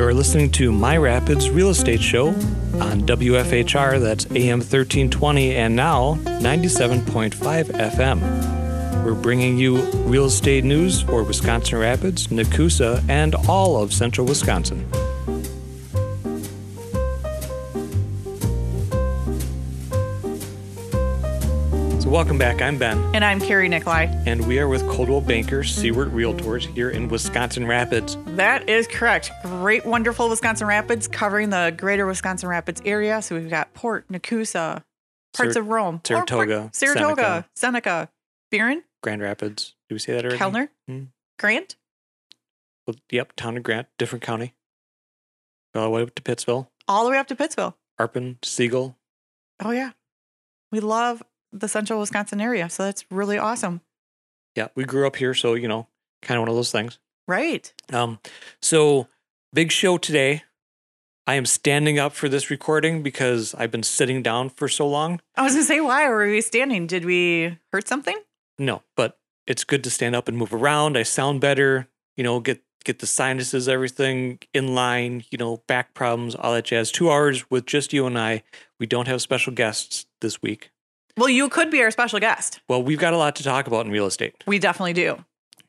You're listening to My Rapids Real Estate Show on WFHR, that's AM 1320 and now 97.5 FM. We're bringing you real estate news for Wisconsin Rapids, Nekoosa, and all of central Wisconsin. Welcome back. I'm Ben, And I'm Carrie Nikolai. and we are with Coldwell Banker Siewert Realtors here in Wisconsin Rapids. That is correct. Great, wonderful Wisconsin Rapids covering the greater Wisconsin Rapids area. So we've got Port, Nekoosa, parts Sar- of Rome, Saratoga, Port- Saratoga, Seneca, Biron, Grand Rapids. Did we say that already? Kellner, Hmm. Grant. Well, Yep, Town of Grant, different county. All the way up to Pittsville, all the way up to Pittsville. Arpin, Sigel. Oh, yeah. We love the central Wisconsin area. So that's really awesome. Yeah, we grew up here, so you know, kind of one of those things. Right. Um, so big show today. I am standing up for this recording because I've been sitting down for so long. I was going to say, why were we standing? Did we hurt something? No, but it's good to stand up and move around. I sound better, you know, get get the sinuses, everything in line, you know, back problems, all that jazz. Two hours with just you and I. We don't have special guests this week. Well, you could be our special guest. Well, we've got a lot to talk about in real estate. We definitely do.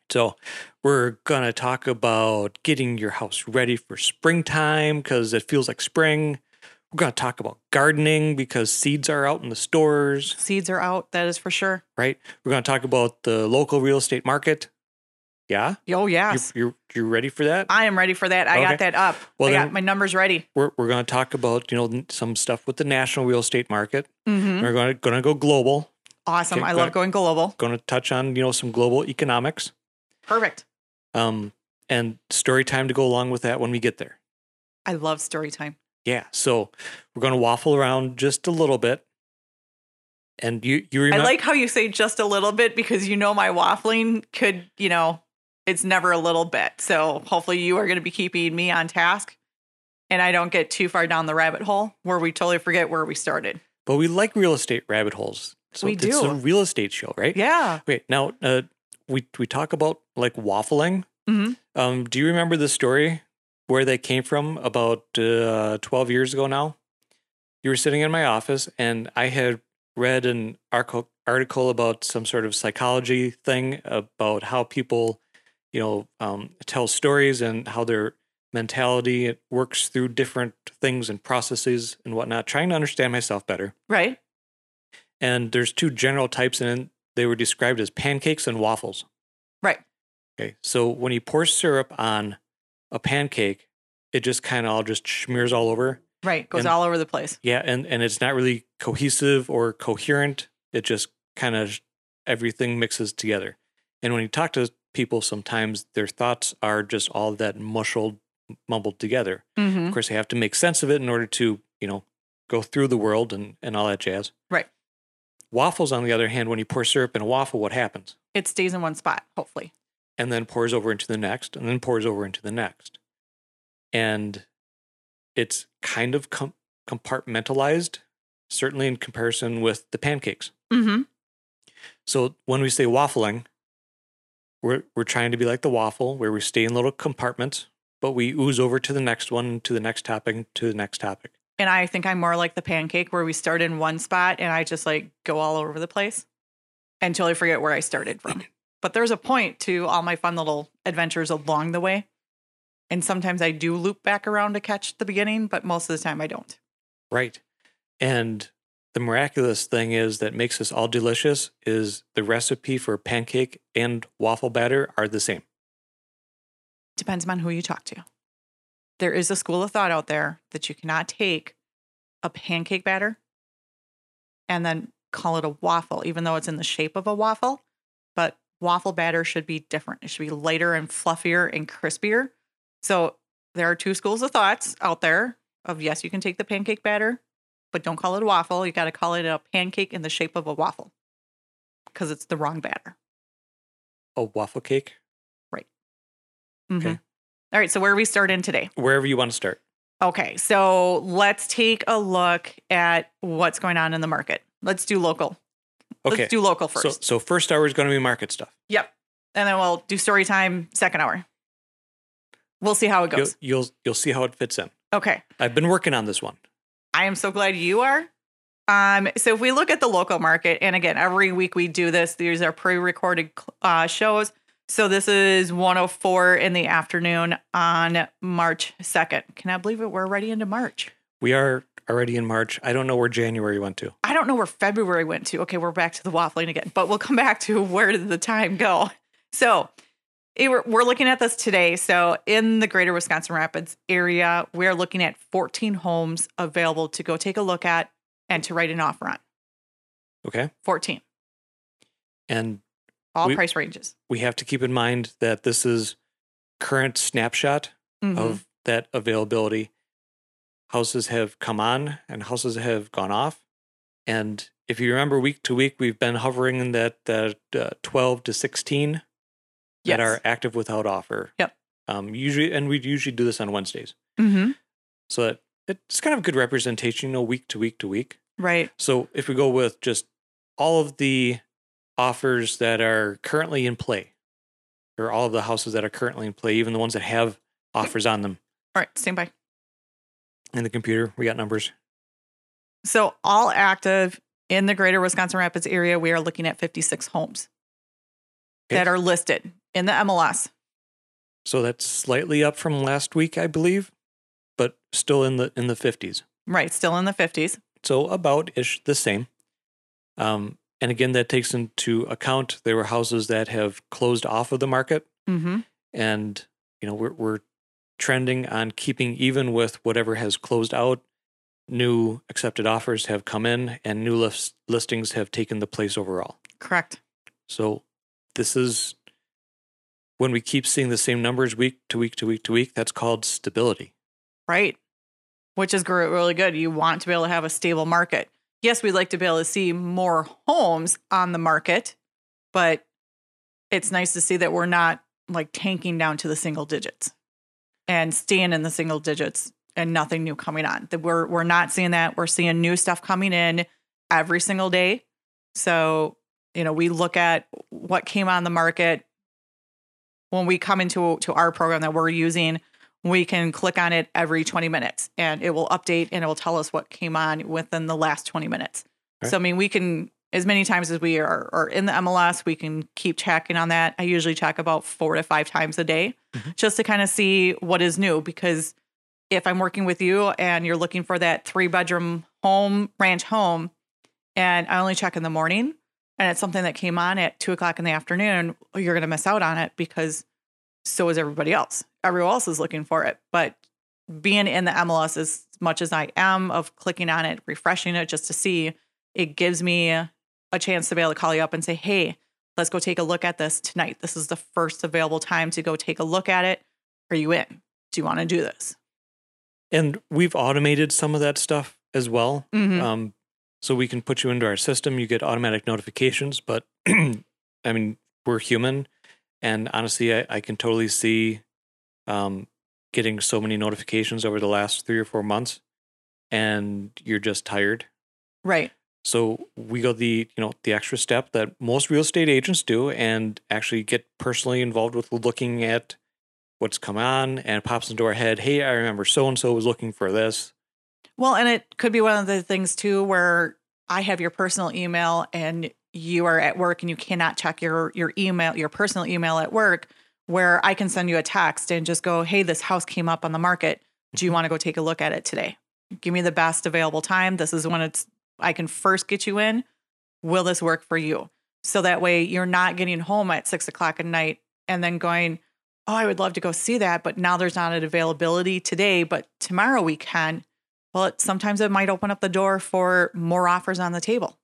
So, we're going to talk about getting your house ready for springtime because it feels like spring. We're going to talk about gardening because seeds are out in the stores, Seeds are out. That is for sure. right? We're going to talk about the local real estate market. Yeah? Oh, yes. you're, you're ready for that? I am ready for that. I Okay. got that up. Well, I got my numbers ready. We're, we're going to talk about, you know, some stuff with the national real estate market. hmm We're going to, going to go global, Awesome. Okay, I love going global. going to touch on, you know, some global economics. Perfect. Um, and story time to go along with that when we get there. I love story time. Yeah, so we're going to waffle around just a little bit. And you you I like how you say just a little bit because you know my waffling could, you know, it's never a little bit. So hopefully you are going to be keeping me on task and I don't get too far down the rabbit hole where we totally forget where we started. but we like real estate rabbit holes. So We it's a real estate show, right? Yeah. Okay, now uh, we we talk about like waffling. Mhm. Um, do you remember the story where they came from about uh, 12 years ago now? You were sitting in my office and I had read an article about some sort of psychology thing about how people, you know, um, tell stories and how their mentality works through different things and processes and whatnot, trying to understand myself better. Right. And there's two general types, and they were described as pancakes and waffles. Right. Okay, so when you pour syrup on a pancake, it just kind of all just smears all over. Right. Goes And- all over the place. Yeah, and and it's not really cohesive or coherent. It just kind of everything mixes together. And when you talk to people, sometimes their thoughts are just all that mushled, mumbled together. hmm Of course, they have to make sense of it in order to you know go through the world and and all that jazz. Right. Waffles, on the other hand, when you pour syrup in a waffle, what happens? It stays in one spot, hopefully. and then pours over into the next and then pours over into the next and it's kind of com- compartmentalized certainly in comparison with the pancakes hmm so when we say waffling we're, we're trying to be like the waffle where we stay in little compartments but we ooze over to the next one to the next topic to the next topic And I think I'm more like the pancake where we start in one spot and I just like go all over the place until I forget where I started from. But there's a point to all my fun little adventures along the way. And sometimes I do loop back around to catch the beginning, but most of the time I don't. right and the miraculous thing is that makes this all delicious is the recipe for pancake and waffle batter are the same Depends on who you talk to. There is a school of thought out there that you cannot take a pancake batter and then call it a waffle, even though it's in the shape of a waffle. But waffle batter should be different. It should be lighter and fluffier and crispier. So there are two schools of thoughts out there of yes, you can take the pancake batter, but don't call it a waffle. You got to call it a pancake in the shape of a waffle because it's the wrong batter. a waffle cake Mhm. Okay. All right. So where are we starting today? wherever you want to start Okay, so let's take a look at what's going on in the market. Let's do local. Okay. Let's do local first. so first hour is going to be market stuff. yep. And then we'll do story time second hour. we'll see how it You'll, goes. you'll you'll see how it fits in. Okay. I've been working on this one. I am so glad you are. Um, so if we look at the local market, and again, every week we do this, these are pre-recorded uh, shows. So this is 104 in the afternoon on March 2nd. Can I believe it? We're already into March. We are already in March. I don't know where January went to. I don't know where February went to. Okay, we're back to the waffling again, but we'll come back to where did the time go. So it- we're we're looking at this today. So in the greater Wisconsin Rapids area, we're looking at 14 homes available to go take a look at and to write an offer on. Okay. 14, And all We- price ranges. we have to keep in mind that this is current snapshot Mhm. of that availability. Houses have come on and houses have gone off. And if you remember week to week, we've been hovering in that, that uh, 12 to 16 yes. that are active without offer. Yep. Um, usually, and we usually do this on Wednesdays. Mhm. So that it's kind of a good representation, you know, week to week to week. Right. So if we go with just all of the offers that are currently in play, or all of the houses that are currently in play, even the ones that have offers on them All right. Stand by. in the computer, we got numbers. So all active in the greater Wisconsin Rapids area, we are looking at 56 homes. That are listed in the MLS. So that's slightly up from last week, I believe, but still in the in the 50s. Right. Still in the 50s. So about ish the same. Um, and again, that takes into account there were houses that have closed off of the market, Mm-hmm. and you know we're we're trending on keeping even with whatever has closed out. New accepted offers have come in, and new list, listings have taken the place overall. Correct. So this is when we keep seeing the same numbers week to week to week to week. That's called stability. Right. Which is really good. You want to be able to have a stable market. Yes, we'd like to be able to see more homes on the market, but it's nice to see that we're not like tanking down to the single digits and staying in the single digits and nothing new coming on. That we're we're not seeing that. We're seeing new stuff coming in every single day. So, you know, we look at what came on the market when we come into to our program that we're using we can click on it every 20 minutes and it will update and it will tell us what came on within the last 20 minutes. Right. So, I mean, we can, as many times as we are, are in the MLS, we can keep checking on that. I usually check about four to five times a day Mhm. just to kind of see what is new. Because if I'm working with you and you're looking for that three bedroom home, ranch home, and I only check in the morning and it's something that came on at two o'clock in the afternoon, you're going to miss out on it because so is everybody else. Everyone else is looking for it. But being in the MLS as much as I am of clicking on it, refreshing it just to see, it gives me a chance to be able to call you up and say, hey, let's go take a look at this tonight. This is the first available time to go take a look at it. Are you in? Do you want to do this? And we've automated some of that stuff as well. Mhm. Um, so we can put you into our system. You get automatic notifications, but I mean, we're human. And honestly, I, I can totally see um, getting so many notifications over the last three or four months, and you're just tired. Right. So we go the you know the extra step that most real estate agents do, and actually get personally involved with looking at what's come on, and it pops into our head. Hey, I remember so and so was looking for this. Well, and it could be one of the things too where I have your personal email and you are at work and you cannot check your your email, your personal email at work, where I can send you a text and just go, "Hey, this house came up on the market. Do you mm-hmm. want to go take a look at it today? Give me the best available time. This is when it's I can first get you in. Will this work for you? So that way you're not getting home at six o'clock at night and then going, Oh, I would love to go see that, but now there's not an availability today, but tomorrow we can. Well, it, sometimes it might open up the door for more offers on the table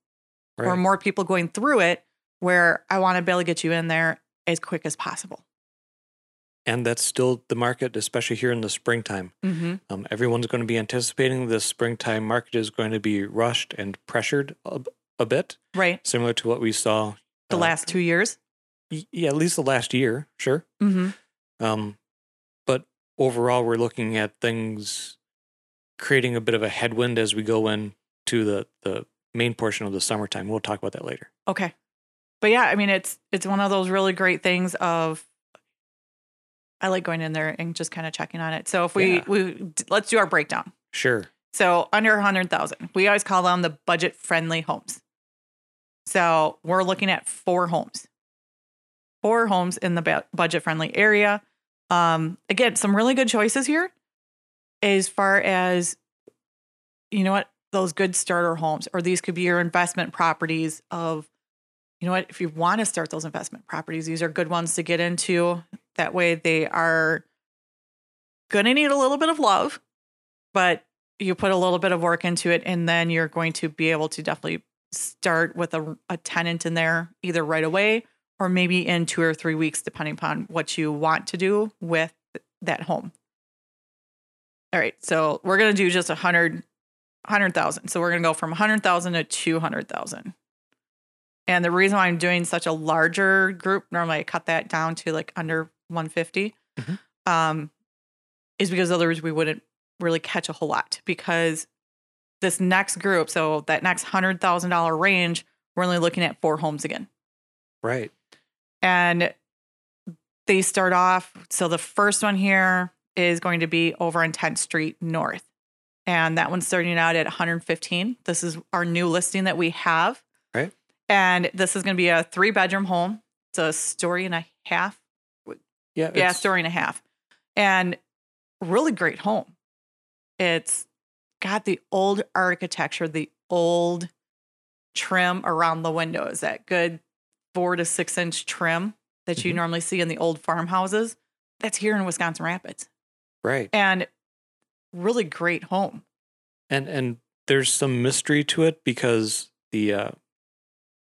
or more people going through it where I want to be able to get you in there as quick as possible. and that's still the market, especially here in the springtime. Mm-hmm. Um, everyone's going to be anticipating the springtime market is going to be rushed and pressured a, a bit, Right. similar to what we saw The uh, last two years. yeah, at least the last year, sure. Mm-hmm. Um, but overall, we're looking at things creating a bit of a headwind as we go into the the main portion of the summertime. We'll talk about that later. Okay. But yeah, I mean it's it's one of those really great things of I like going in there and just kind of checking on it. So if we Yeah. we let's do our breakdown. Sure. So under a hundred thousand, we always call them the budget friendly homes. So we're looking at four homes, four homes in the budget friendly area. Um, again, some really good choices here as far as you know what those good starter homes, or these could be your investment properties of you know what if you want to start those investment properties, these are good ones to get into. That way, they are going to need a little bit of love, but you put a little bit of work into it and then you're going to be able to definitely start with a, a tenant in there either right away or maybe in two or three weeks depending upon what you want to do with that home all right so we're going to do just a hundred 100000 so we're going to go from 100000 to 200000 and the reason why i'm doing such a larger group normally i cut that down to like under 150 Mhm. um, is because otherwise we wouldn't really catch a whole lot because this next group, so that next hundred thousand dollar range, we're only looking at four homes again. Right. And they start off. So the first one here is going to be over on 10th Street North. And that one's starting out at 115. This is our new listing that we have. Right. And this is going to be a three bedroom home. It's a story and a half. Yeah. Yeah, story and a half. And really great home. It's got the old architecture, the old trim around the windows, that good four to six inch trim that you Mhm. normally see in the old farmhouses. That's here in Wisconsin Rapids. Right. And really great home. And and there's some mystery to it because the uh,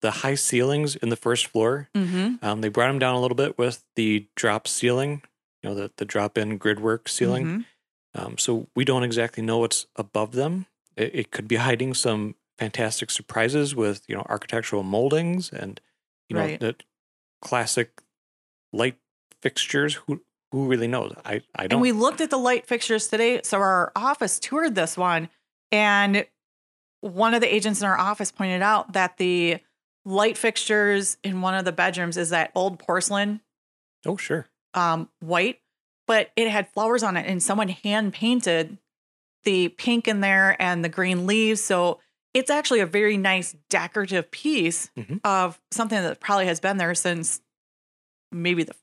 the high ceilings in the first floor, Mm-hmm. um, they brought them down a little bit with the drop ceiling, you know, the the drop in gridwork ceiling. Mm-hmm. Um, so we don't exactly know what's above them. It, it could be hiding some fantastic surprises with you know architectural moldings and you know Right. the classic light fixtures. Who who really knows? I I don't. And we looked at the light fixtures today. So our office toured this one, and one of the agents in our office pointed out that the light fixtures in one of the bedrooms is that old porcelain oh sure. um, white, but it had flowers on it, and someone hand painted the pink in there and the green leaves. So it's actually a very nice decorative piece Mhm. of something that probably has been there since maybe the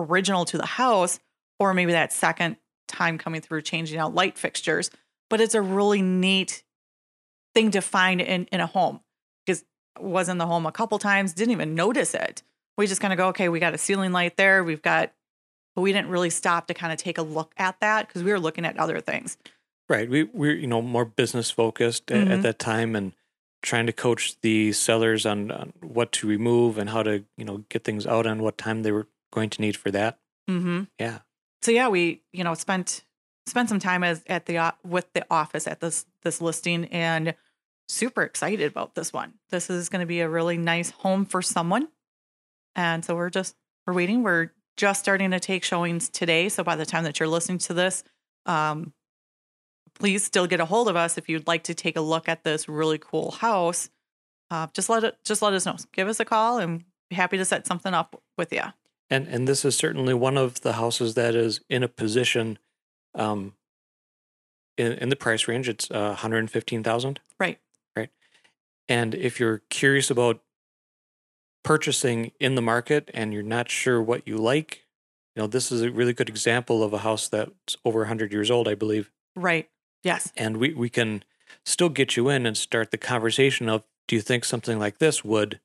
original to the house, or maybe that second time coming through changing out light fixtures. But it's a really neat thing to find in, in a home because was in the home a couple times, didn't even notice it. We just kind of go, okay, we got a ceiling light there. We've got, but we didn't really stop to kind of take a look at that because we were looking at other things. Right. We we're you know more business focused Mhm. at that time and trying to coach the sellers on, on what to remove and how to you know get things out and what time they were going to need for that. Mm-hmm. Yeah. So yeah, we you know spent spent some time as at the with the office at this this listing and super excited about this one. This is going to be a really nice home for someone, and so we're just we're waiting. We're just starting to take showings today. So by the time that you're listening to this, um, please still get a hold of us if you'd like to take a look at this really cool house. Uh, just let it just let us know. Give us a call and be happy to set something up with you. And and this is certainly one of the houses that is in a position, um, in in the price range. It's uh, one hundred fifteen thousand. Right. Right. And if you're curious about purchasing in the market and you're not sure what you like, you know this is a really good example of a house that's over hundred years old, I believe. Right. Yes. and we, we can still get you in and start the conversation of do you think something like this would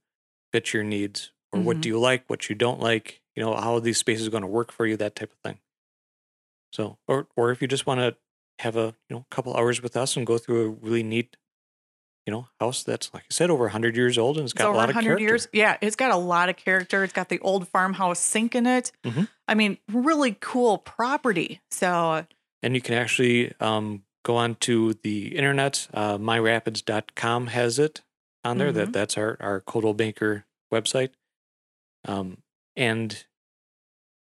fit your needs or what Mhm. do you like what you don't like you know how these spaces are going to work for you that type of thing so or or if you just want to have a you know couple hours with us and go through a really neat you know house that's like i said over 100 years old and it's It's got a over lot of 100 character years. Yeah, it's got a lot of character. It's got the old farmhouse sink in it. Mhm. I mean, really cool property. So, and you can actually um, go on to the internet uh, myrapids.com has it on there Mhm. that that's our our Coldwell Banker website um, and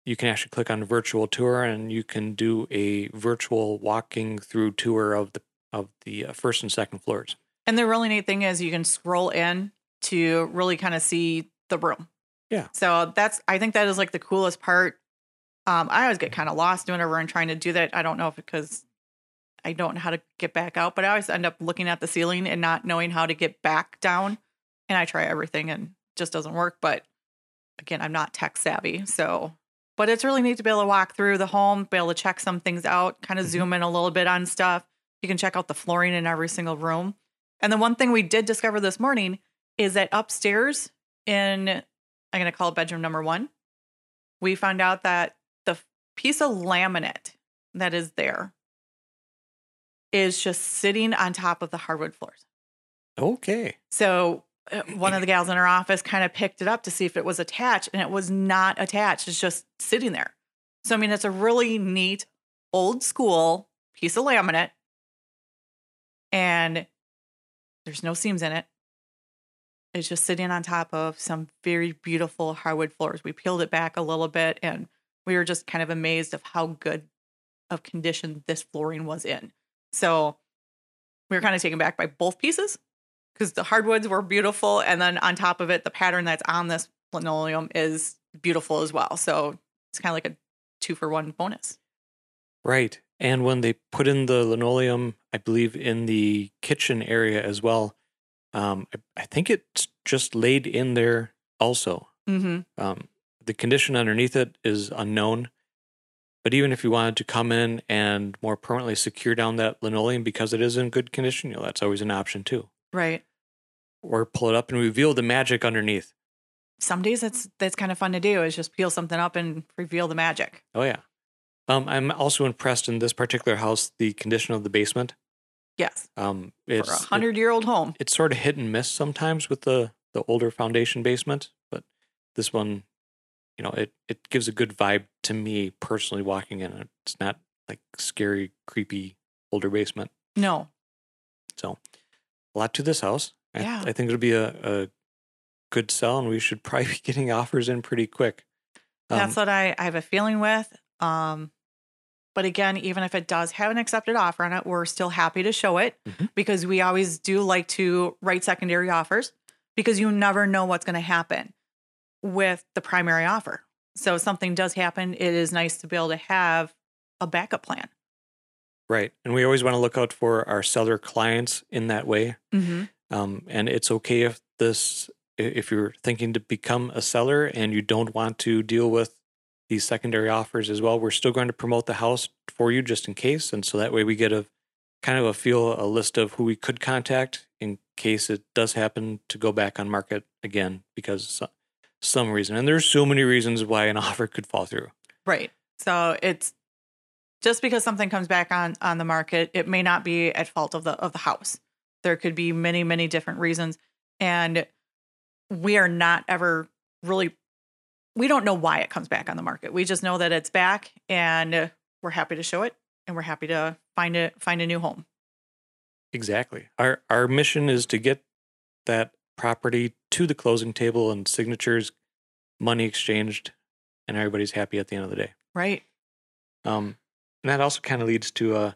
you can actually click on virtual tour and you can do a virtual walking through tour of the of the uh, first and second floors and the really neat thing is you can scroll in to really kind of see the room. Yeah. So that's, I think that is like the coolest part Um, I always get kind of lost whenever I'm trying to do that. I don't know if because I don't know how to get back out, but I always end up looking at the ceiling and not knowing how to get back down. And I try everything and just doesn't work. But again, I'm not tech savvy. So, but it's really neat to be able to walk through the home, be able to check some things out, kind of Mhm. zoom in a little bit on stuff. You can check out the flooring in every single room. And the one thing we did discover this morning is that upstairs in, I'm going to call it bedroom number one, we found out that the piece of laminate that is there is just sitting on top of the hardwood floors. Okay. So Uh, one of the gals in our office kind of picked it up to see if it was attached, and it was not attached. It's just sitting there. So I mean, it's a really neat, old school piece of laminate, and there's no seams in it. It's just sitting on top of some very beautiful hardwood floors. We peeled it back a little bit, and we were just kind of amazed of how good of condition this flooring was in. So we were kind of taken back by both pieces because the hardwoods were beautiful, and then on top of it, the pattern that's on this linoleum is beautiful as well. So it's kind of like a two for one bonus. Right. And when they put in the linoleum, I believe in the kitchen area as well, um, I, I think it's just laid in there also. Mm-hmm. Um, the condition underneath it is unknown. But even if you wanted to come in and more permanently secure down that linoleum because it is in good condition, you know, that's always an option too. Right. Or pull it up and reveal the magic underneath. Some days that's that's kind of fun to do is just peel something up and reveal the magic. Oh yeah. Um, I'm also impressed in this particular house the condition of the basement. Yes. Um, For it's a hundred year old home. it's sort of hit and miss sometimes with the the older foundation basement, but this one, you know, it it gives a good vibe to me personally walking in. It's not like scary, creepy older basement. No. So a lot to this house. I, Yeah. I think it'll be a, a good sell, and we should probably be getting offers in pretty quick. Um, That's what I, I have a feeling with. Um, but again, even if it does have an accepted offer on it, we're still happy to show it Mhm. because we always do like to write secondary offers because you never know what's going to happen with the primary offer. So if something does happen, it is nice to be able to have a backup plan. Right, and we always want to look out for our seller clients in that way. Mm-hmm. Um, and it's okay if this, if you're thinking to become a seller and you don't want to deal with these secondary offers as well, we're still going to promote the house for you just in case. And so that way we get a kind of a feel, a list of who we could contact in case it does happen to go back on market again because some reason. And there's so many reasons why an offer could fall through. Right. So it's just because something comes back on on the market, it may not be at fault of the of the house. There could be many many different reasons, and we are not ever really. We don't know why it comes back on the market. We just know that it's back, and we're happy to show it, and we're happy to find it find a new home. Exactly. Our our mission is to get that property to the closing table and signatures, money exchanged, and everybody's happy at the end of the day. Right. Um, and that also kind of leads to uh,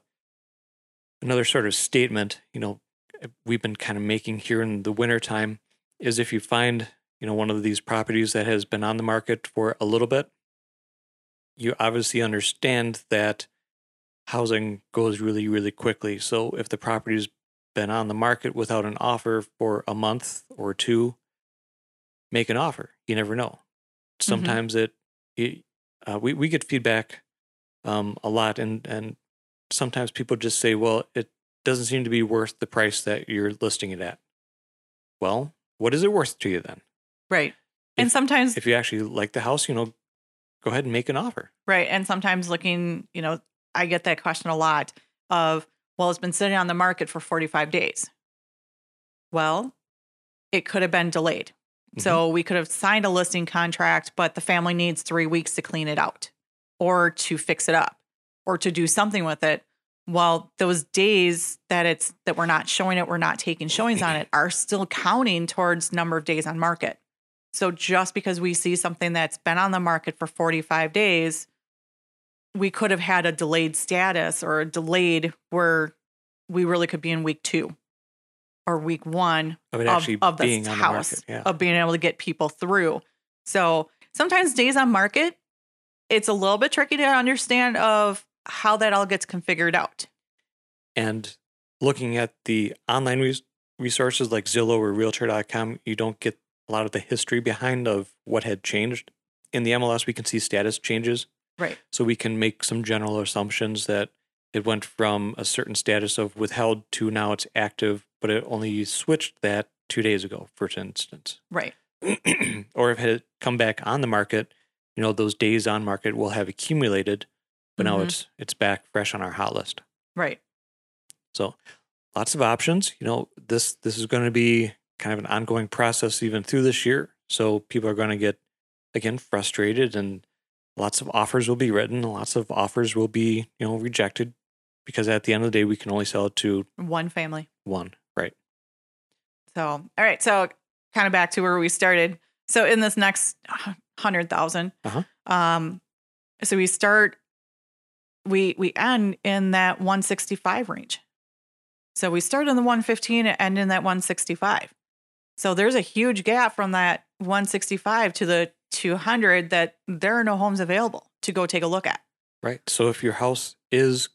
another sort of statement. You know, uh, we've been kind of making here in the wintertime is if you find you know one of these properties that has been on the market for a little bit, you obviously understand that housing goes really really quickly. So if the property's been on the market without an offer for a month or two, make an offer. You never know. Sometimes it, it uh, we we get feedback um, a lot, and and sometimes people just say, "Well, it doesn't seem to be worth the price that you're listing it at." Well, what is it worth to you then? Right. and sometimes If you actually like the house, you know, go ahead and make an offer. Right. And sometimes looking, you know, I get that question a lot of, well, it's been sitting on the market for 45 days. Well, it could have been delayed. So we could have signed a listing contract, but the family needs three weeks to clean it out or to fix it up or to do something with it. Well, those days that it's that we're not showing it, we're not taking showings on it, are still counting towards number of days on market. So just because we see something that's been on the market for 45 days, we could have had a delayed status or a delayed where we really could be in week two or week one of it of, actually of being this on house the market. Yeah. of being able to get people through. So sometimes days on market it's a little bit tricky to understand of how that all gets configured out. And looking at the online res- resources like Zillow or Realtor.com, you don't get a lot of the history behind of what had changed. In the MLS, we can see status changes, Right. so we can make some general assumptions that it went from a certain status of withheld to now it's active, but it only switched that two days ago, for instance. Right. or if it had come back on the market, you know, those days on market will have accumulated, but now Mhm. it's it's back fresh on our hot list. Right. So lots of options. You know, this this is going to be kind of an ongoing process even through this year. So people are going to get again frustrated and lots of offers will be written, lots of offers will be, you know, rejected because at the end of the day we can only sell it to One family. one, right? So, all right. So, kind of back to where we started. So, in this next hundred thousand, Uh-huh. um, so we start, we we end in that one sixty five range. So we start in the one fifteen and end in that one sixty five. So there's a huge gap from that one sixty five to the two hundred that there are no homes available to go take a look at. Right. So if your house is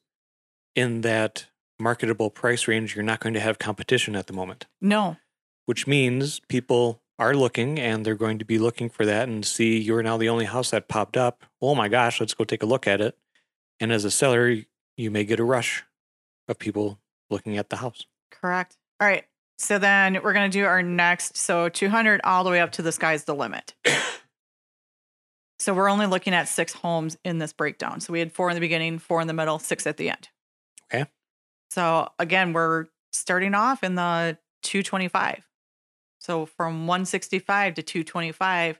in that marketable price range, you're not going to have competition at the moment. No, which means people are looking and they're going to be looking for that and see you're now the only house that popped up. Oh my gosh, let's go take a look at it. And as a seller, you may get a rush of people looking at the house. correct. All right. So then we're going to do our next. So 200 all the way up to the sky's the limit. so we're only looking at six homes in this breakdown. So we had four in the beginning, four in the middle, six at the end. Okay. So again, we're starting off in the 225. So from 165 to 225,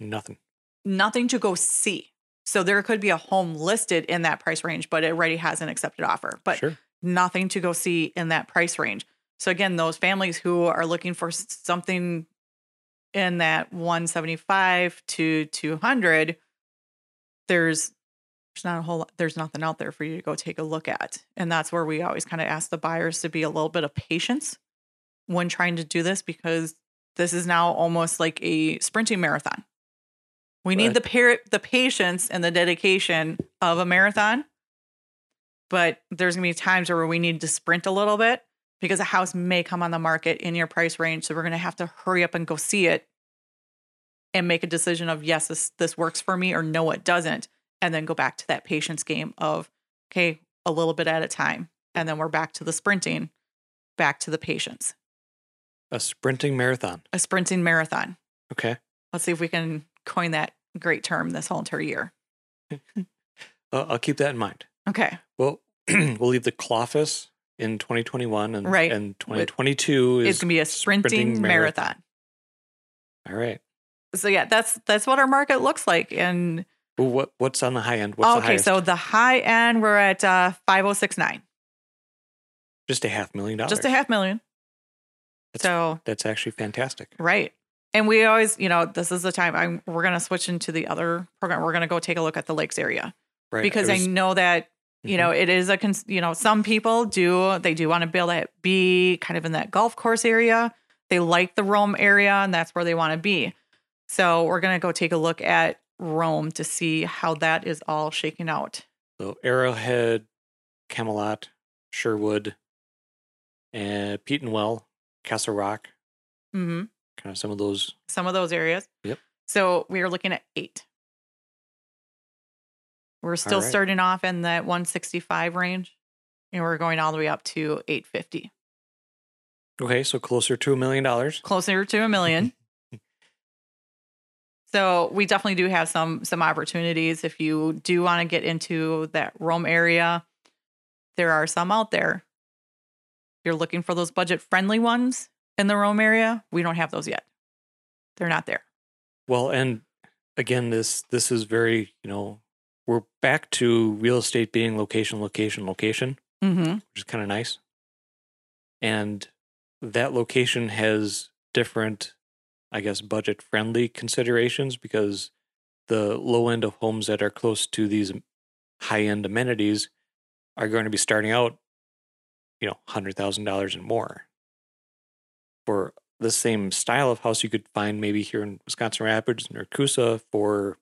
Nothing. nothing to go see. So there could be a home listed in that price range, but it already has an accepted offer. But sure. nothing to go see in that price range. So again, those families who are looking for something in that 175 to 200, there's there's not a whole lot, there's nothing out there for you to go take a look at. And that's where we always kind of ask the buyers to be a little bit of patience when trying to do this because this is now almost like a sprinting marathon. We need the par- the patience and the dedication of a marathon but there's gonna be times where we need to sprint a little bit because a house may come on the market in your price range. So we're gonna have to hurry up and go see it and make a decision of yes, this this works for me or no, it doesn't. And then go back to that patience game of okay, a little bit at a time. And then we're back to the sprinting, back to the patience. A sprinting marathon. A sprinting marathon. Okay. Let's see if we can coin that great term this whole entire year. Uh, I'll keep that in mind. Okay. Well, we'll leave the Clofus in 2021 and, Right. and 2022 is It's gonna be a sprinting, marathon. All right. So yeah, that's that's what our market looks like. And what what's on the high end? What's okay, highest? so the high end we're at uh 5069. just a half million dollars. Just a half million. That's, So that's actually fantastic. right. And we always, you know, this is the time I'm we're gonna switch into the other program. We're gonna go take a look at the lakes area. Right. Because I I know that, you Mhm. know, it is a cons- you know, some people do they do want to build it be kind of in that golf course area. They like the Rome area and that's where they want to be. So we're gonna go take a look at Rome to see how that is all shaking out. So Arrowhead, Camelot, Sherwood, and Petenwell, Castle Rock, Mm-hmm. kind of some of those. some of those areas. Yep. So we are looking at eight. We're still right. starting off in that 165 range, and we're going all the way up to 850, Okay, so closer to a million dollars. closer to a million. so we definitely do have some some opportunities if you do want to get into that Rome area. There are some out there. You're looking for those budget friendly ones in the Rome area, we don't have those yet. They're not there. Well, and again, this this is very you know we're back to real estate being location, location, location, Mm-hmm. which is kind of nice. And that location has different, I guess, budget friendly considerations because the low end of homes that are close to these high end amenities are going to be starting out, you know, hundred thousand dollars and more. For the same style of house you could find maybe here in Wisconsin Rapids or Coosa for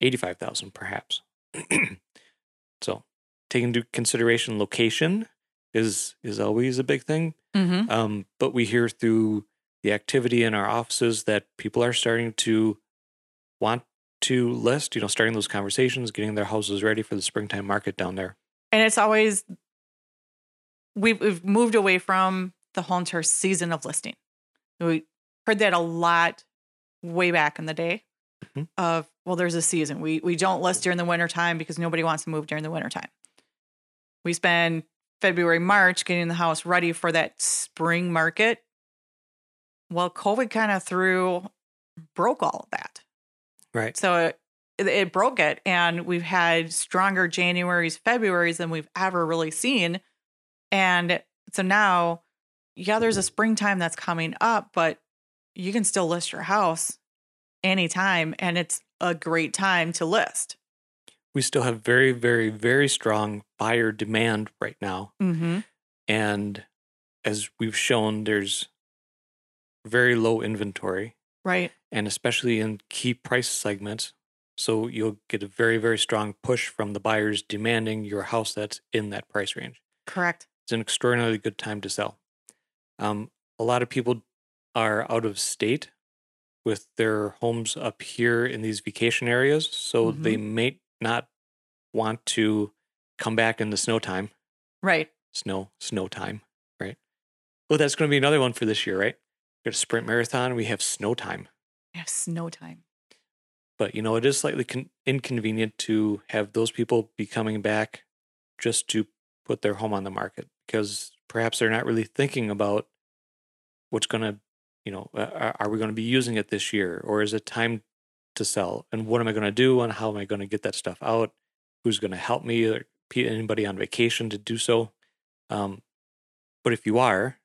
85,000 perhaps. so, taking into consideration location is is always a big thing. Mm-hmm. Um, but we hear through the activity in our offices that people are starting to want to list, you know, starting those conversations, getting their houses ready for the springtime market down there. And it's always we've we've moved away from the whole entire season of listing. We heard that a lot way back in the day Mhm. of well, there's a season. We we don't list during the wintertime because nobody wants to move during the wintertime. We spend February, March getting the house ready for that spring market. Well, COVID kind of threw broke all of that. Right. So it, it broke it. And we've had stronger Januaries, Februarys than we've ever really seen. And so now, yeah, there's a springtime that's coming up, but you can still list your house anytime. And it's a great time to list. We still have very, very, very strong buyer demand right now. Mm-hmm. And as we've shown, there's very low inventory. Right. and especially in key price segments. So you'll get a very, very strong push from the buyers demanding your house that's in that price range. Correct. It's an extraordinarily good time to sell. Um, a lot of people are out of state with their homes up here in these vacation areas, so they may not want to come back in the snow time. Right. Snow, snow time, right? Well, that's going to be another one for this year, right? We got a sprint marathon. We have snow time. We have snow time. but you know it is slightly con- inconvenient to have those people be coming back just to put their home on the market because perhaps they're not really thinking about what's going to you know are are we going to be using it this year or is it time to sell and what am i going to do and how am i going to get that stuff out who's going to help me or anybody on vacation to do so um, but if you are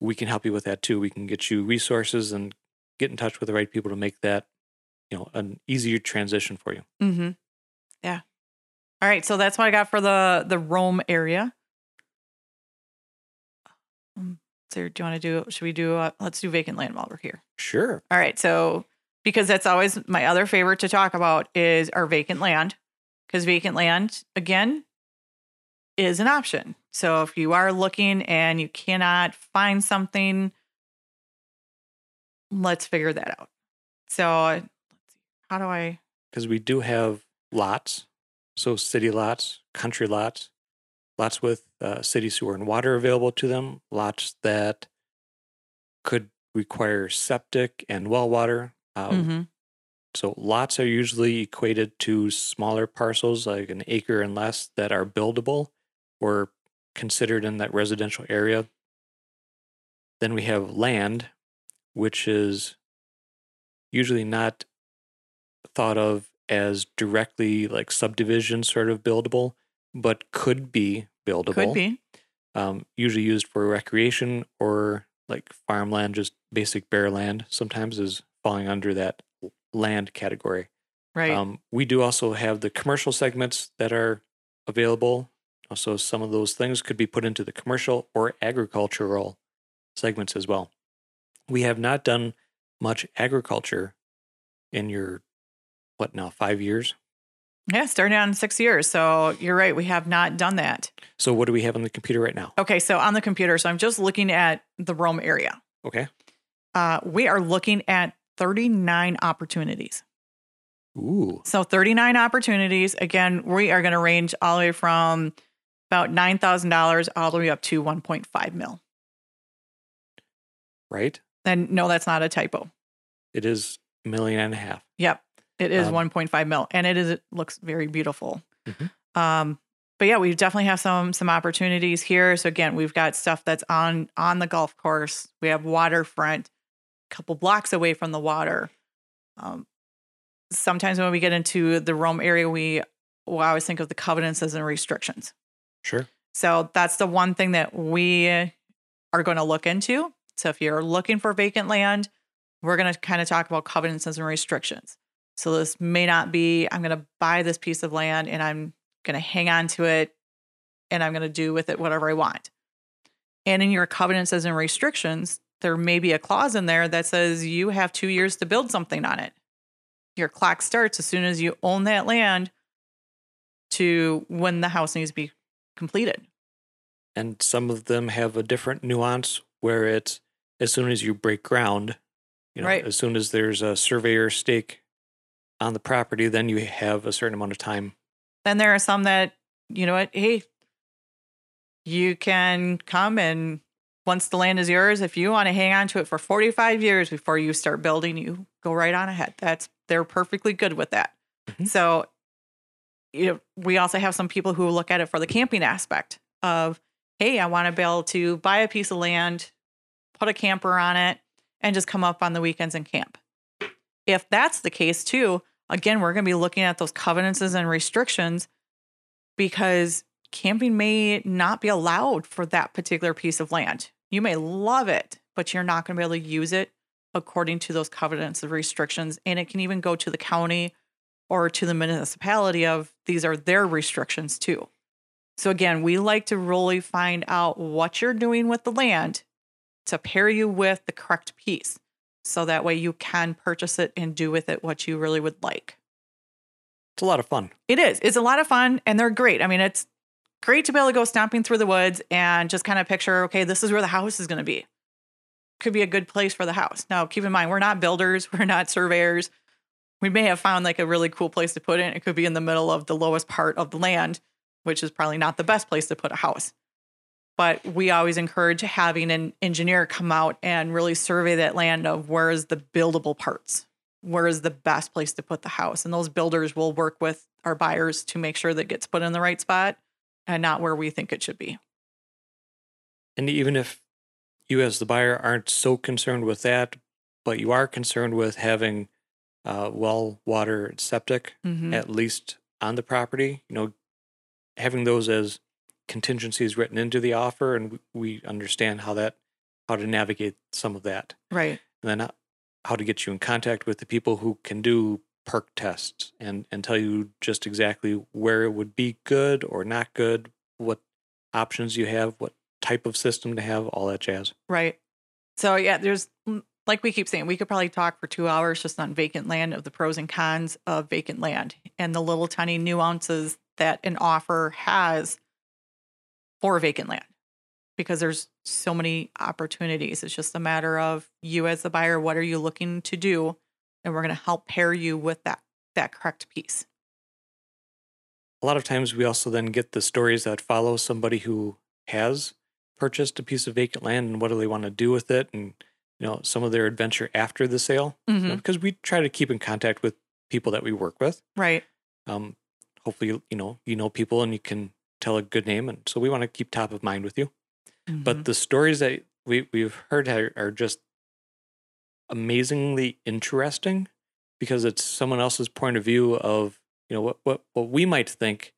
we can help you with that too we can get you resources and get in touch with the right people to make that you know an easier transition for you Mm-hmm. Yeah. All right. So that's what I got for the the Rome area. Um, So do you want to do? Should we do? Uh, let's do vacant land while we're here. sure All right. So because that's always my other favorite to talk about is our vacant land, because vacant land again is an option. So if you are looking and you cannot find something, let's figure that out. So let's see. How do I? because we do have lots so city lots country lots lots with uh, city sewer and water available to them lots that could require septic and well water uh, Mhm. So lots are usually equated to smaller parcels, like an acre and less, that are buildable or considered in that residential area. Then we have land, which is usually not thought of as directly like subdivision sort of buildable, but could be buildable. Could be. Um, usually used for recreation or like farmland, just basic bare land. Sometimes is falling under that land category. Right. Um, we do also have the commercial segments that are available. Also, some of those things could be put into the commercial or agricultural segments as well. We have not done much agriculture in your, what now, five years? Yeah. Starting on six years. So you're right. We have not done that. So, what do we have on the computer right now? Okay. So on the computer, so I'm just looking at the Rome area. Okay. Uh, we are looking at 39 opportunities. Ooh, So 39 opportunities. Again, we are going to range all the way from about $9,000 all the way up to 1.5 mil. right? And no, that's not a typo. It is a million and a half. Yep. It is Um, 1.5 mil and it is it looks very beautiful. Mhm. Um but yeah, we definitely have some some opportunities here. So again, we've got stuff that's on on the golf course. We have waterfront, a couple blocks away from the water. Um sometimes when we get into the Rome area, we we always think of the covenants and restrictions. Sure. So that's the one thing that we are going to look into. So if you're looking for vacant land, we're going to kind of talk about covenants and restrictions. So this may not be I'm going to buy this piece of land and I'm going to hang on to it and I'm going to do with it whatever I want. And in your covenants and restrictions, there may be a clause in there that says you have 2 years to build something on it. your clock starts as soon as you own that land to when the house needs to be completed. And some of them have a different nuance where it's as soon as you break ground, you know, Right. as soon as there's a surveyor stake on the property, then you have a certain amount of time. Then there are some that, you know what, hey, you can come and once the land is yours, if you want to hang on to it for 45 years before you start building, you go right on ahead. That's they're perfectly good with that. Mhm. So you know, we also have some people who look at it for the camping aspect of, hey, I want to be able to buy a piece of land, put a camper on it, and just come up on the weekends and camp. If that's the case too, again, we're going to be looking at those covenants and restrictions because camping may not be allowed for that particular piece of land. You may love it, but you're not going to be able to use it according to those covenants and restrictions. And it can even go to the county or to the municipality of these are their restrictions too. So again, we like to really find out what you're doing with the land to pair you with the correct piece. So that way you can purchase it and do with it what you really would like. It's a lot of fun. It is. It's a lot of fun and they're great. I mean, it's great to be able to go stomping through the woods and just kind of picture, okay, this is where the house is going to be. Could be a good place for the house. Now, keep in mind, we're not builders, we're not surveyors. We may have found like a really cool place to put it. It could be in the middle of the lowest part of the land, which is probably not the best place to put a house. But we always encourage having an engineer come out and really survey that land of where is the buildable parts where is the best place to put the house and those builders will work with our buyers to make sure that it gets put in the right spot and not where we think it should be And even if you, as the buyer, aren't so concerned with that, but you are concerned with having uh, well, water, and septic Mhm. at least on the property, you know, having those as contingencies written into the offer, and we- understand how that, how to navigate some of that, right. And then how- how to get you in contact with the people who can do perc tests and and tell you just exactly where it would be good or not good, what options you have, what type of system to have, all that jazz. right. So yeah there's mm, like we keep saying we could probably talk for two hours just on vacant land of the pros and cons of vacant land and the little tiny nuances that an offer has for vacant land because there's so many opportunities. It's just a matter of you as the buyer, what are you looking to do? And we're going to help pair you with that that correct piece. a lot of times we also then get the stories that follow somebody who has purchased a piece of vacant land and what do they want to do with it and you know some of their adventure after the sale you know, because we try to keep in contact with people that we work with Right. um hopefully you know you know people and you can tell a good name and so we want to keep top of mind with you Mhm. but the stories that we, we've heard are, are just amazingly interesting because it's someone else's point of view of you know what what, what we might think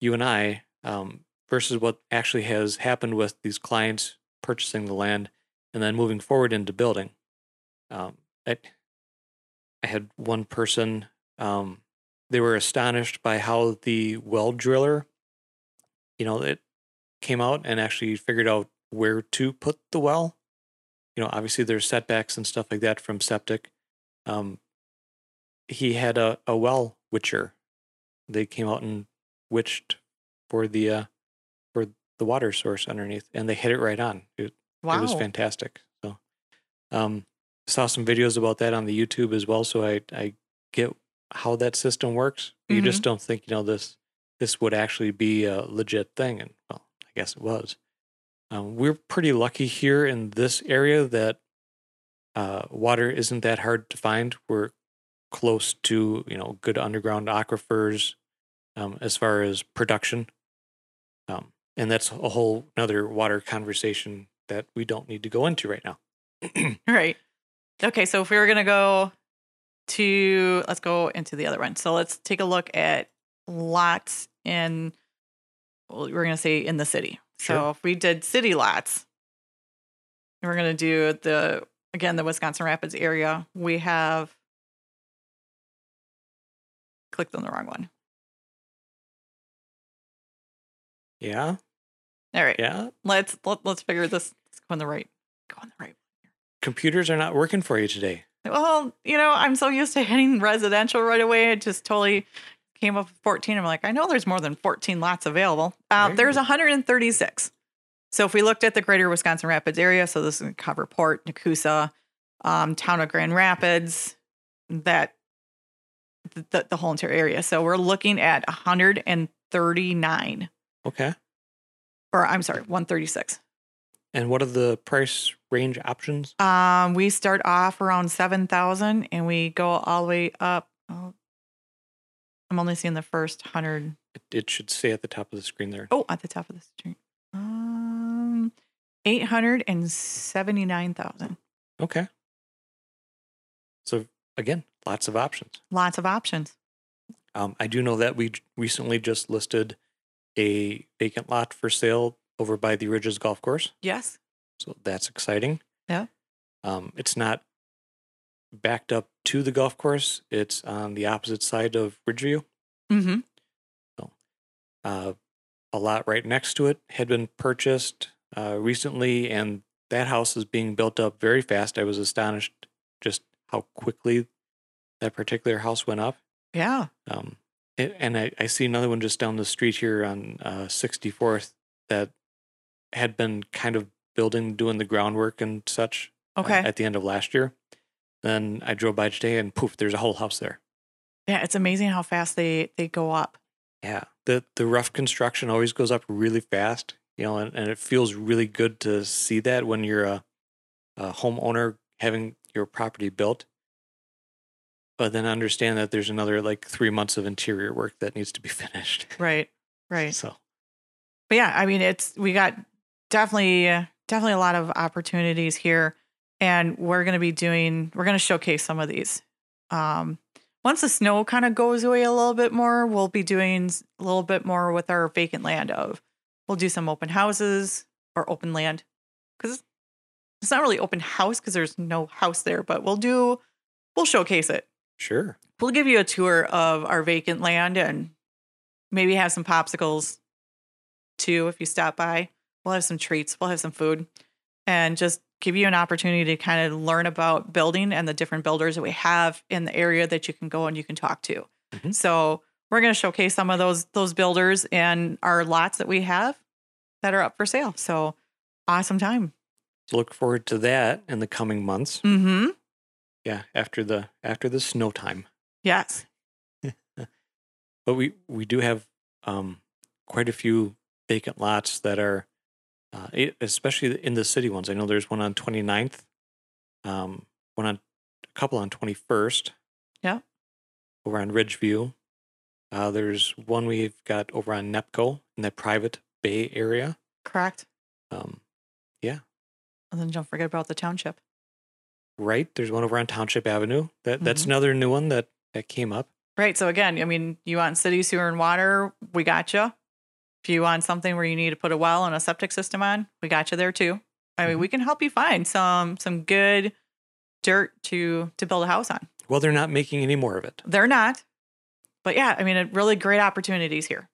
you and i um, versus what actually has happened with these clients purchasing the land and then moving forward into building um, I, I had one person um, they were astonished by how the well driller you know it came out and actually figured out where to put the well. You know, obviously there's setbacks and stuff like that from septic. Um, he had a, a well witcher. They came out and witched for the uh, for the water source underneath, and they hit it right on. It, wow. it was fantastic. So, um, saw some videos about that on the YouTube as well. So I I get how that system works. You just don't think you know this this would actually be a legit thing, and well, I guess it was. Um, we're pretty lucky here in this area that uh, water isn't that hard to find. We're close to you know good underground aquifers um, as far as production, um, and that's a whole another water conversation that we don't need to go into right now. Right. Okay, so if we were gonna go to let's go into the other one. So let's take a look at lots in well, we're gonna say in the city. So if we did city lots, and we're gonna do the again the Wisconsin Rapids area, we have clicked on the wrong one. Yeah, All right. yeah. Let's let, let's figure this let's go on the right. Go on the right. Computers are not working for you today. Well, you know, I'm so used to hitting residential right away. It just totally came up with 14. I'm like, I know there's more than 14 lots available. Uh, Right. There's 136. So if we looked at the greater Wisconsin Rapids area, so this would cover Port, Nekoosa, um, town of Grand Rapids, that the, the whole entire area. So we're looking at 139, Okay. or I'm sorry, 136. And what are the price range options? Um, we start off around 7,000 and we go all the way up. Oh, I'm only seeing the first 100. It, it should say at the top of the screen there. Oh, at the top of the screen. Um, 879,000. Okay. So again, lots of options. Lots of options. Um, I do know that we recently just listed a vacant lot for sale over by the Ridges Golf Course. Yes. So that's exciting. Yeah. Um, it's not backed up to the golf course. It's on the opposite side of Ridgeview. Mm-hmm. Uh, a lot right next to it had been purchased uh, recently, and that house is being built up very fast. I was astonished just how quickly that particular house went up. Yeah. Um, a- and I, I see another one just down the street here on uh, 64th that had been kind of building, doing the groundwork and such uh, Okay. at the end of last year. Then I drove by today and poof, there's a whole house there. yeah. It's amazing how fast they, they go up. Yeah. The the rough construction always goes up really fast, you know, and, and it feels really good to see that when you're a, a homeowner having your property built. But then understand that there's another like three months of interior work that needs to be finished. Right. Right. So but yeah, I mean, it's we got definitely definitely a lot of opportunities here, and we're going to be doing we're going to showcase some of these. Um, once the snow kind of goes away a little bit more, we'll be doing a little bit more with our vacant land. Of we'll do some open houses or open land because it's not really open house because there's no house there, but we'll do we'll showcase it sure. we'll give you a tour of our vacant land and maybe have some popsicles too if you stop by. We'll have some treats, we'll have some food, and just give you an opportunity to kind of learn about building and the different builders that we have in the area that you can go and you can talk to. Mhm. So we're going to showcase some of those those builders and our lots that we have that are up for sale. So awesome time. Look forward to that in the coming months. Mm-hmm. Yeah, after the after the snow time. Yes. But we we do have um, quite a few vacant lots that are, uh, especially in the city ones. I know there's one on 29th, um, one on a couple on 21st. Yeah. Over on Ridgeview. Uh, there's one we've got over on Nepco in that private bay area. Correct. Um, yeah. And then don't forget about the township. right. There's one over on Township Avenue. That that's Mhm. another new one that that came up. Right. So again, I mean, you want city sewer and water, we got you. If you want something where you need to put a well and a septic system on, we got you there too. I mean, we can help you find some some good dirt to to build a house on. Well, they're not making any more of it. They're not, but yeah, I mean, it really great opportunities here.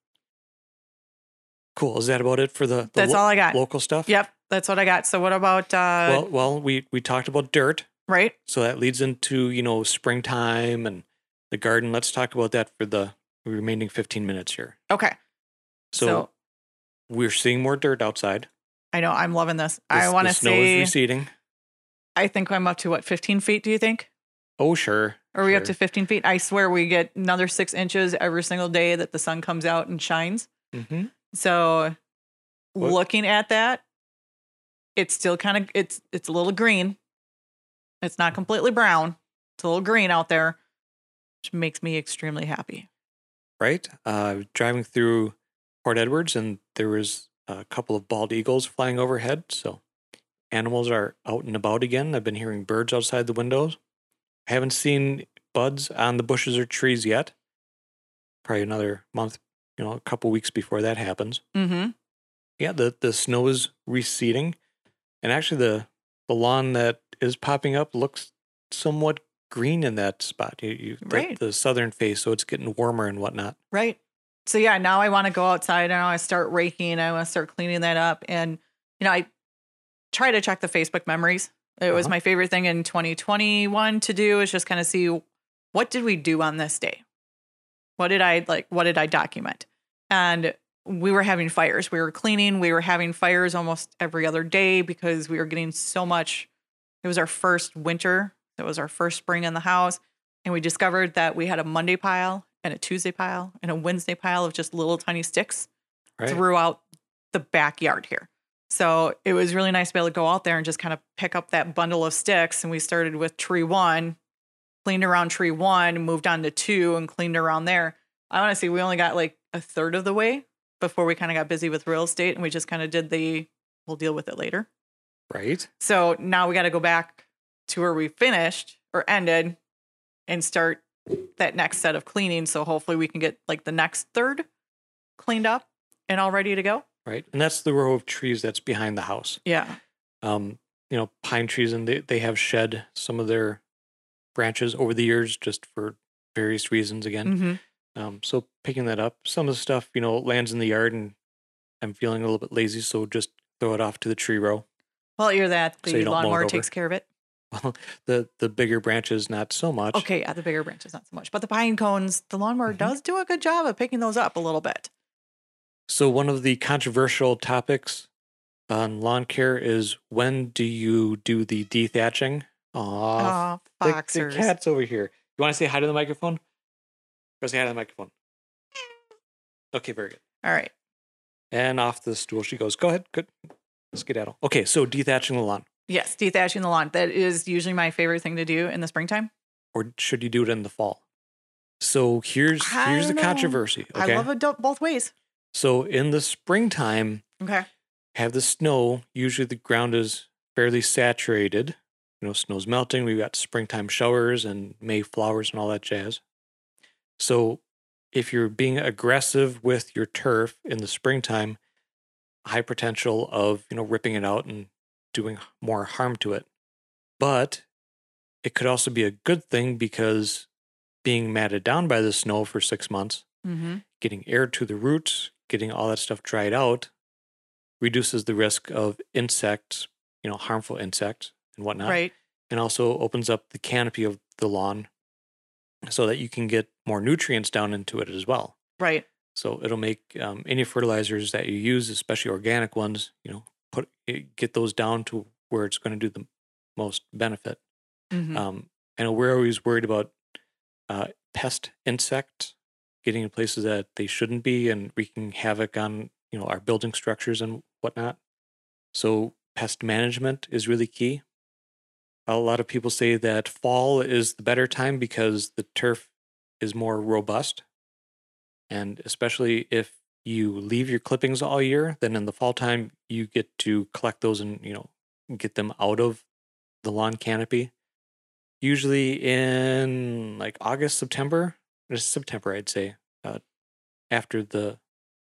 Cool. Is that about it for the, the That's lo- all I got. local stuff? Yep, that's what I got. So what about uh well, well, we we talked about dirt, right? so that leads into you know springtime and the garden. Let's talk about that for the remaining fifteen minutes here. Okay. So, So, we're seeing more dirt outside. I know I'm loving this. The I want the to snow is receding. I think I'm up to what 15 feet. Do you think? Oh sure. Are we up to 15 feet? I swear we get another six inches every single day that the sun comes out and shines. Mm-hmm. So What- looking at that, it's still kind of it's it's a little green. It's not completely brown. It's a little green out there, which makes me extremely happy. Right. Uh, driving through Port Edwards, and there was a couple of bald eagles flying overhead. So animals are out and about again. I've been hearing birds outside the windows. I haven't seen buds on the bushes or trees yet. Probably another month, you know, a couple weeks before that happens. Mm-hmm. Yeah, the the snow is receding, and actually the the lawn that is popping up looks somewhat green in that spot. You, you the- Right. the southern face, so it's getting warmer and whatnot. Right. So yeah, now I want to go outside and I start raking. I want to start cleaning that up. And you know, I try to check the Facebook memories It was Uh-huh. my favorite thing in 2021 to do is just kind of see what did we do on this day? What did I like what did I document? And we were having fires. We were cleaning. We were having fires almost every other day because we were getting so much. It was our first winter. It was our first spring in the house. And we discovered that we had a Monday pile and a Tuesday pile and a Wednesday pile of just little tiny sticks Right. throughout the backyard here. So it was really nice to be able to go out there and just kind of pick up that bundle of sticks. And we started with tree one, cleaned around tree one, moved on to two, and cleaned around there. I want to say we only got like a third of the way before we kind of got busy with real estate and we just kind of did the we'll deal with it later. Right. So now we got to go back to where we finished or ended and start that next set of cleaning. So hopefully we can get like the next third cleaned up and all ready to go. Right. And that's the row of trees that's behind the house. Yeah. Um, you know, pine trees, and they, they have shed some of their branches over the years just for various reasons again. hmm Um, so picking that up, some of the stuff, you know, lands in the yard and I'm feeling a little bit lazy, so just throw it off to the tree row. Well, you're that So the you don't mow it lawnmower takes care of it. Well, the the bigger branches, not so much. Okay, yeah, the bigger branches not so much, but the pine cones, the lawnmower Mhm. does do a good job of picking those up a little bit. So one of the controversial topics on lawn care is when do you do the dethatching? Aw, Oh, the, the cat's over here. You want to say hi to the microphone? Go say hi to the microphone. Okay, very good. All right. And off the stool she goes. Go ahead. Good. Skedaddle. Okay, so dethatching the lawn. Yes, dethatching the lawn. That is usually my favorite thing to do in the springtime. or should you do it in the fall? So here's I here's the know. controversy. Okay. I love it both ways. So in the springtime, Okay. have the snow. Usually the ground is fairly saturated. You know, snow's melting. We've got springtime showers and May flowers and all that jazz. So if you're being aggressive with your turf in the springtime, high potential of you know ripping it out and doing more harm to it. But it could also be a good thing because being matted down by the snow for six months, Mm-hmm. getting air to the roots, getting all that stuff dried out, reduces the risk of insects, you know, harmful insects and whatnot. Right. And also opens up the canopy of the lawn so that you can get more nutrients down into it as well. Right. So it'll make um, any fertilizers that you use, especially organic ones, you know, get those down to where it's going to do the most benefit. Mhm. Um, I know we're always worried about uh, pest insects getting in places that they shouldn't be and wreaking havoc on you know our building structures and whatnot. So pest management is really key. A lot of people say that fall is the better time because the turf is more robust, and especially if you leave your clippings all year, then in the fall time you get to collect those and you know get them out of the lawn canopy usually in like August, September. It's September, I'd say, uh, after the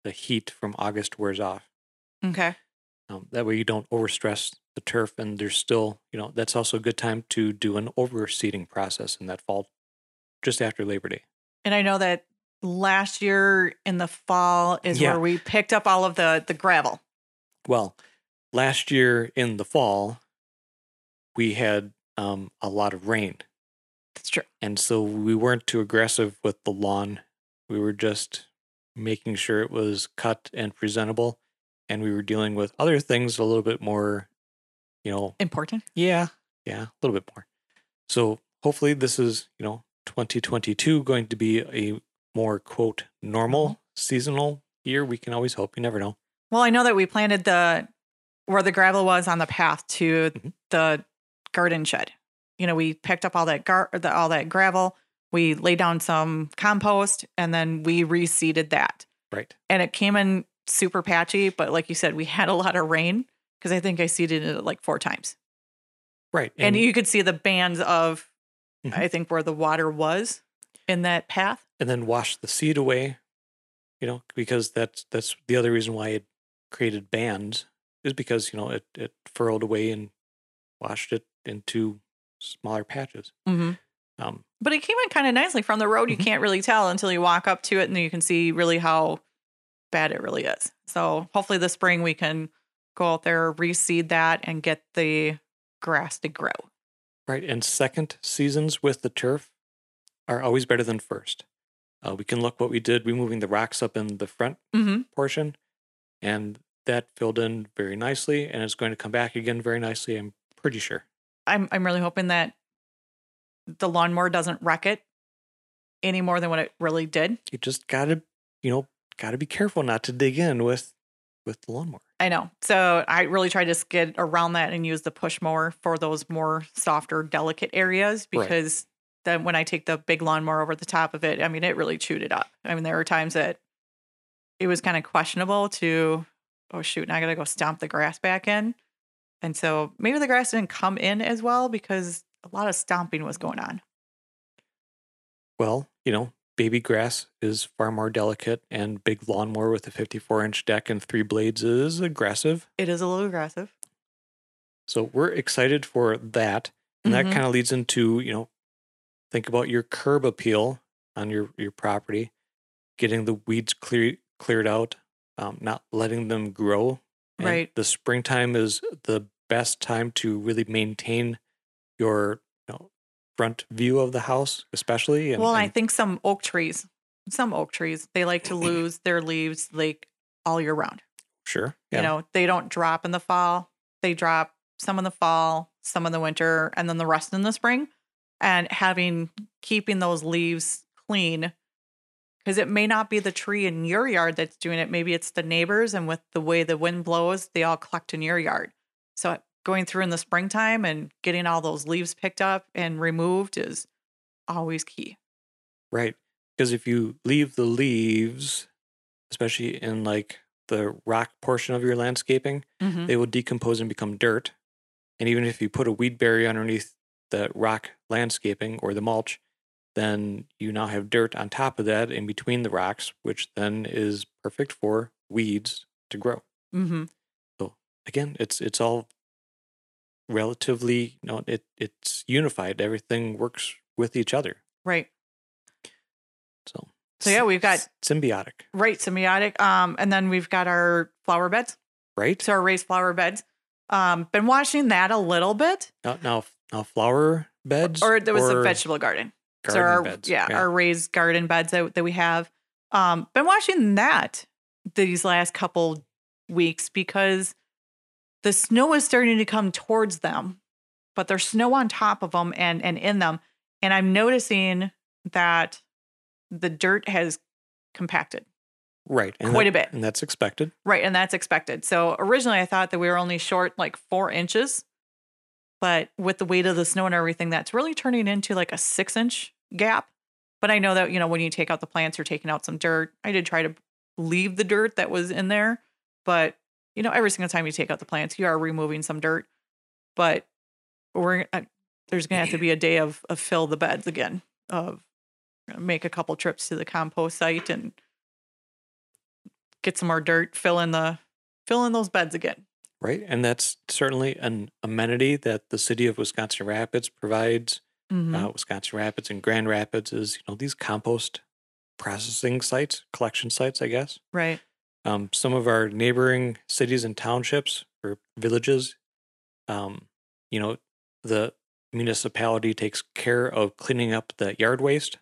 the heat from August wears off. Okay. Um, that way you don't overstress the turf, and there's still, you know, that's also a good time to do an overseeding process in that fall, just after Labor Day. And I know that last year in the fall is Yeah. where we picked up all of the the gravel. Well, last year in the fall, we had um, a lot of rain. That's true. And so we weren't too aggressive with the lawn. We were just making sure it was cut and presentable. And we were dealing with other things a little bit more, you know, Important. yeah, yeah, a little bit more. So hopefully this is, you know, 2022 going to be a more quote normal seasonal year. We can always hope. You never know. Well, I know that we planted the where the gravel was on the path to Mhm. the garden shed. You know, we picked up all that gar the, all that gravel. We laid down some compost and then we reseeded that. Right. And it came in super patchy, but like you said, we had a lot of rain because I think I seeded it like four times. Right. And, you could see the bands of Mhm. I think where the water was in that path. And then wash the seed away you know because that's that's the other reason why it created bands is because you know it it furrowed away and washed it into smaller patches Mm-hmm. um But it came in kind of nicely from the road. You can't really tell until you walk up to it and then you can see really how bad it really is. So hopefully this spring we can go out there, reseed that and get the grass to grow. Right. And second seasons with the turf are always better than first. Uh, we can look what we did removing the rocks up in the front Mm-hmm. portion, and that filled in very nicely, and it's going to come back again very nicely. I'm pretty sure. I'm I'm really hoping that the lawnmower doesn't wreck it any more than what it really did. You just gotta, you know, gotta be careful not to dig in with with the lawnmower. I know. So I really tried to skid around that and use the push mower for those more softer, delicate areas because then when I take the big lawnmower over the top of it, I mean, it really chewed it up. I mean, there were times that it was kind of questionable to, oh, shoot, now I got to go stomp the grass back in. And so maybe the grass didn't come in as well because a lot of stomping was going on. Well, you know, baby grass is far more delicate, and big lawnmower with a 54 inch deck and three blades is aggressive. It is a little aggressive. So we're excited for that. And that Mhm. kind of leads into, you know, think about your curb appeal on your, your property, getting the weeds clear, cleared out, um, not letting them grow. And Right. The springtime is the best time to really maintain your you know, front view of the house, especially. And, well, I think some oak trees, some oak trees, they like to lose their leaves like all year round. sure. You know, they don't drop in the fall. They drop some in the fall, some in the winter, and then the rest in the spring. And having keeping those leaves clean because it may not be the tree in your yard that's doing it. Maybe it's the neighbors, and with the way the wind blows, they all collect in your yard. So going through in the springtime and getting all those leaves picked up and removed is always key. Right. Because if you leave the leaves, especially in like the rock portion of your landscaping, Mhm. they will decompose and become dirt. And even if you put a weed barrier underneath the rock landscaping or the mulch, then you now have dirt on top of that in between the rocks, which then is perfect for weeds to grow. Mhm. So again, it's it's all relatively you know, it it's unified. Everything works with each other. Right. So So yeah, we've got symbiotic, right symbiotic. Um, and then we've got our flower beds. right? So our raised flower beds. Um, been watching that a little bit. Now, now, now flower beds, Or there was a vegetable garden. so our beds. yeah, our raised garden beds that, that we have. Um, been watching that these last couple weeks because the snow is starting to come towards them, but there's snow on top of them and and in them, and I'm noticing that the dirt has compacted right, and quite that- a bit. and that's expected. Right, and that's expected. So originally I thought that we were only short like four inches, but with the weight of the snow and everything, that's really turning into like a six inch gap. But I know that, you know, when you take out the plants, you're taking out some dirt. I did try to leave the dirt that was in there, but you know, every single time you take out the plants, you are removing some dirt. But we're uh, there's gonna have to be a day of of fill the beds again, of make a couple trips to the compost site and get some more dirt, fill in the fill in those beds again. Right, and that's certainly an amenity that the city of Wisconsin Rapids provides. Mhm. Uh, Wisconsin Rapids and Grand Rapids is you know these compost processing sites, collection sites, I guess. right. Um, some of our neighboring cities and townships or villages, um, you know, the municipality takes care of cleaning up the yard waste.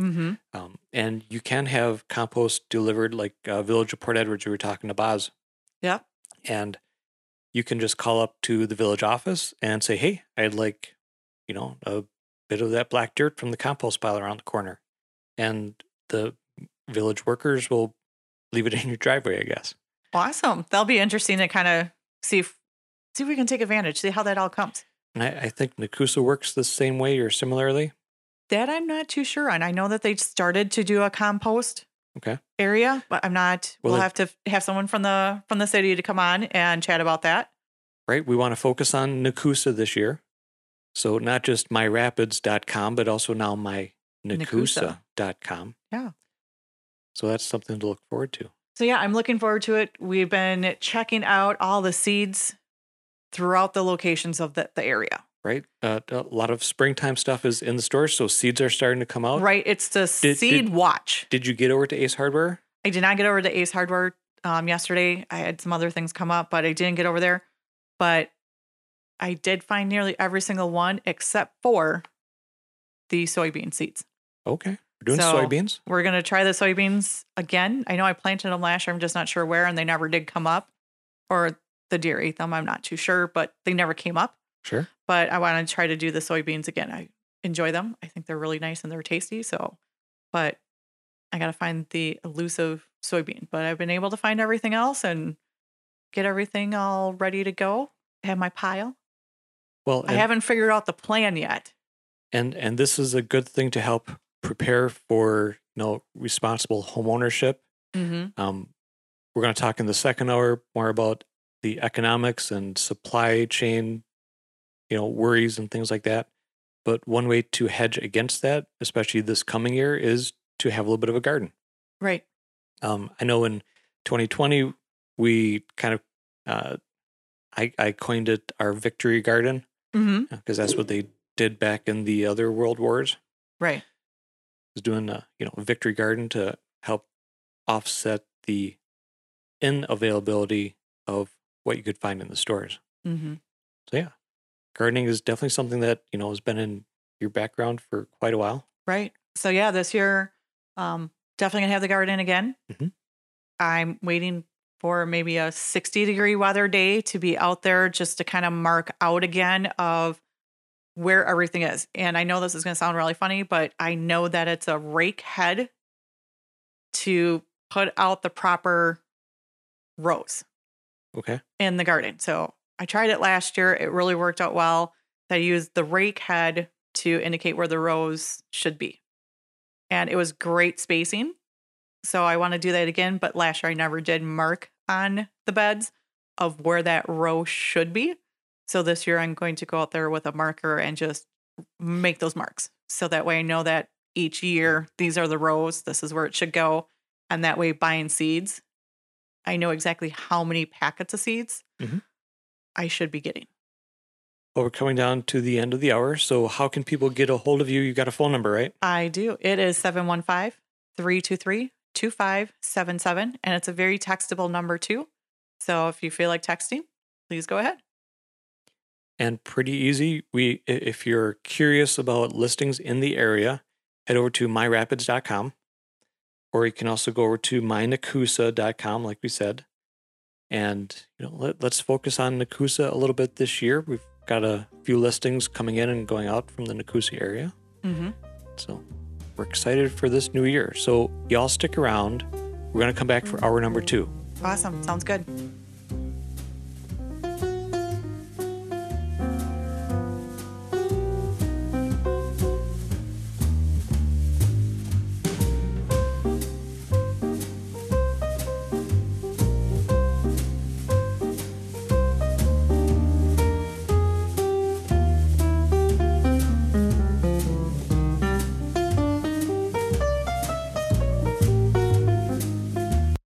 Mm-hmm. Um, and you can have compost delivered, like uh, Village of Port Edwards, we were talking to Boz, Yep. and you can just call up to the village office and say, "Hey, I'd like, you know, a bit of that black dirt from the compost pile around the corner," and the village workers will leave it in your driveway, I guess. Awesome. That'll be interesting to kind of see if see if we can take advantage, see how that all comes. And I, I think Nekoosa works the same way or similarly. That I'm not too sure on. I know that they started to do a compost Okay. area, but I'm not. Well, we'll it- have to have someone from the from the city to come on and chat about that. Right? We want to focus on Nekoosa this year. So not just myrapids.com, but also now Nekoosa. mynekoosa.com. Yeah. So that's something to look forward to. So yeah, I'm looking forward to it. We've been checking out all the seeds throughout the locations of the, the area. Right? Uh, a lot of springtime stuff is in the stores, so seeds are starting to come out. Right. It's the Did- seed did- watch. Did you get over to Ace Hardware? I did not get over to Ace Hardware um, yesterday. I had some other things come up, but I didn't get over there. But I did find nearly every single one except for the soybean seeds. Okay. We're doing So- soybeans. We're going to try the soybeans again. I know I planted them last year. I'm just not sure where, and they never did come up. Or the deer ate them. I'm not too sure, but they never came up. Sure. But I want to try to do the soybeans again. I enjoy them. I think they're really nice and they're tasty. So, but I got to find the elusive soybean. But I've been able to find everything else and get everything all ready to go. I have my pile. Well, I haven't figured out the plan yet. and and this is a good thing to help prepare for you know responsible homeownership. Mm-hmm. Um, we're going to talk in the second hour more about the economics and supply chain, you know, worries and things like that. But one way to hedge against that, especially this coming year, is to have a little bit of a garden. Right. Um, I know in 2020 we kind of, uh, I, I coined it our victory garden Mm-hmm. because that's what they did back in the other world wars. Right. Was doing a you know victory garden to help offset the inavailability of what you could find in the stores. Mm-hmm. So yeah, gardening is definitely something that you know has been in your background for quite a while. Right. So yeah, this year, um, definitely gonna have the garden again. Mhm. I'm waiting for maybe a 60 degree weather day to be out there just to kind of mark out again of where everything is. And I know this is gonna sound really funny, but I know that it's a rake head to put out the proper rows Okay. in the garden. So I tried it last year. It really worked out well. I used the rake head to indicate where the rows should be. And it was great spacing. So I want to do that again. But last year I never did mark on the beds of where that row should be. So this year I'm going to go out there with a marker and just make those marks. So that way I know that each year these are the rows, this is where it should go. And that way buying seeds, I know exactly how many packets of seeds Mhm. I should be getting. Well, we're coming down to the end of the hour. So how can people get a hold of you? You got a phone number, right? I do. It is 715 323 2577. And it's a very textable number, too. So if you feel like texting, please go ahead. and pretty easy. We, if you're curious about listings in the area, head over to myrapids.com, or you can also go over to mynekoosa.com, like we said. And you know, let, let's focus on Nekoosa a little bit this year. We've got a few listings coming in and going out from the Nekoosa area, Mm-hmm. so we're excited for this new year. So y'all stick around. We're gonna come back for hour number two. Awesome. Sounds good.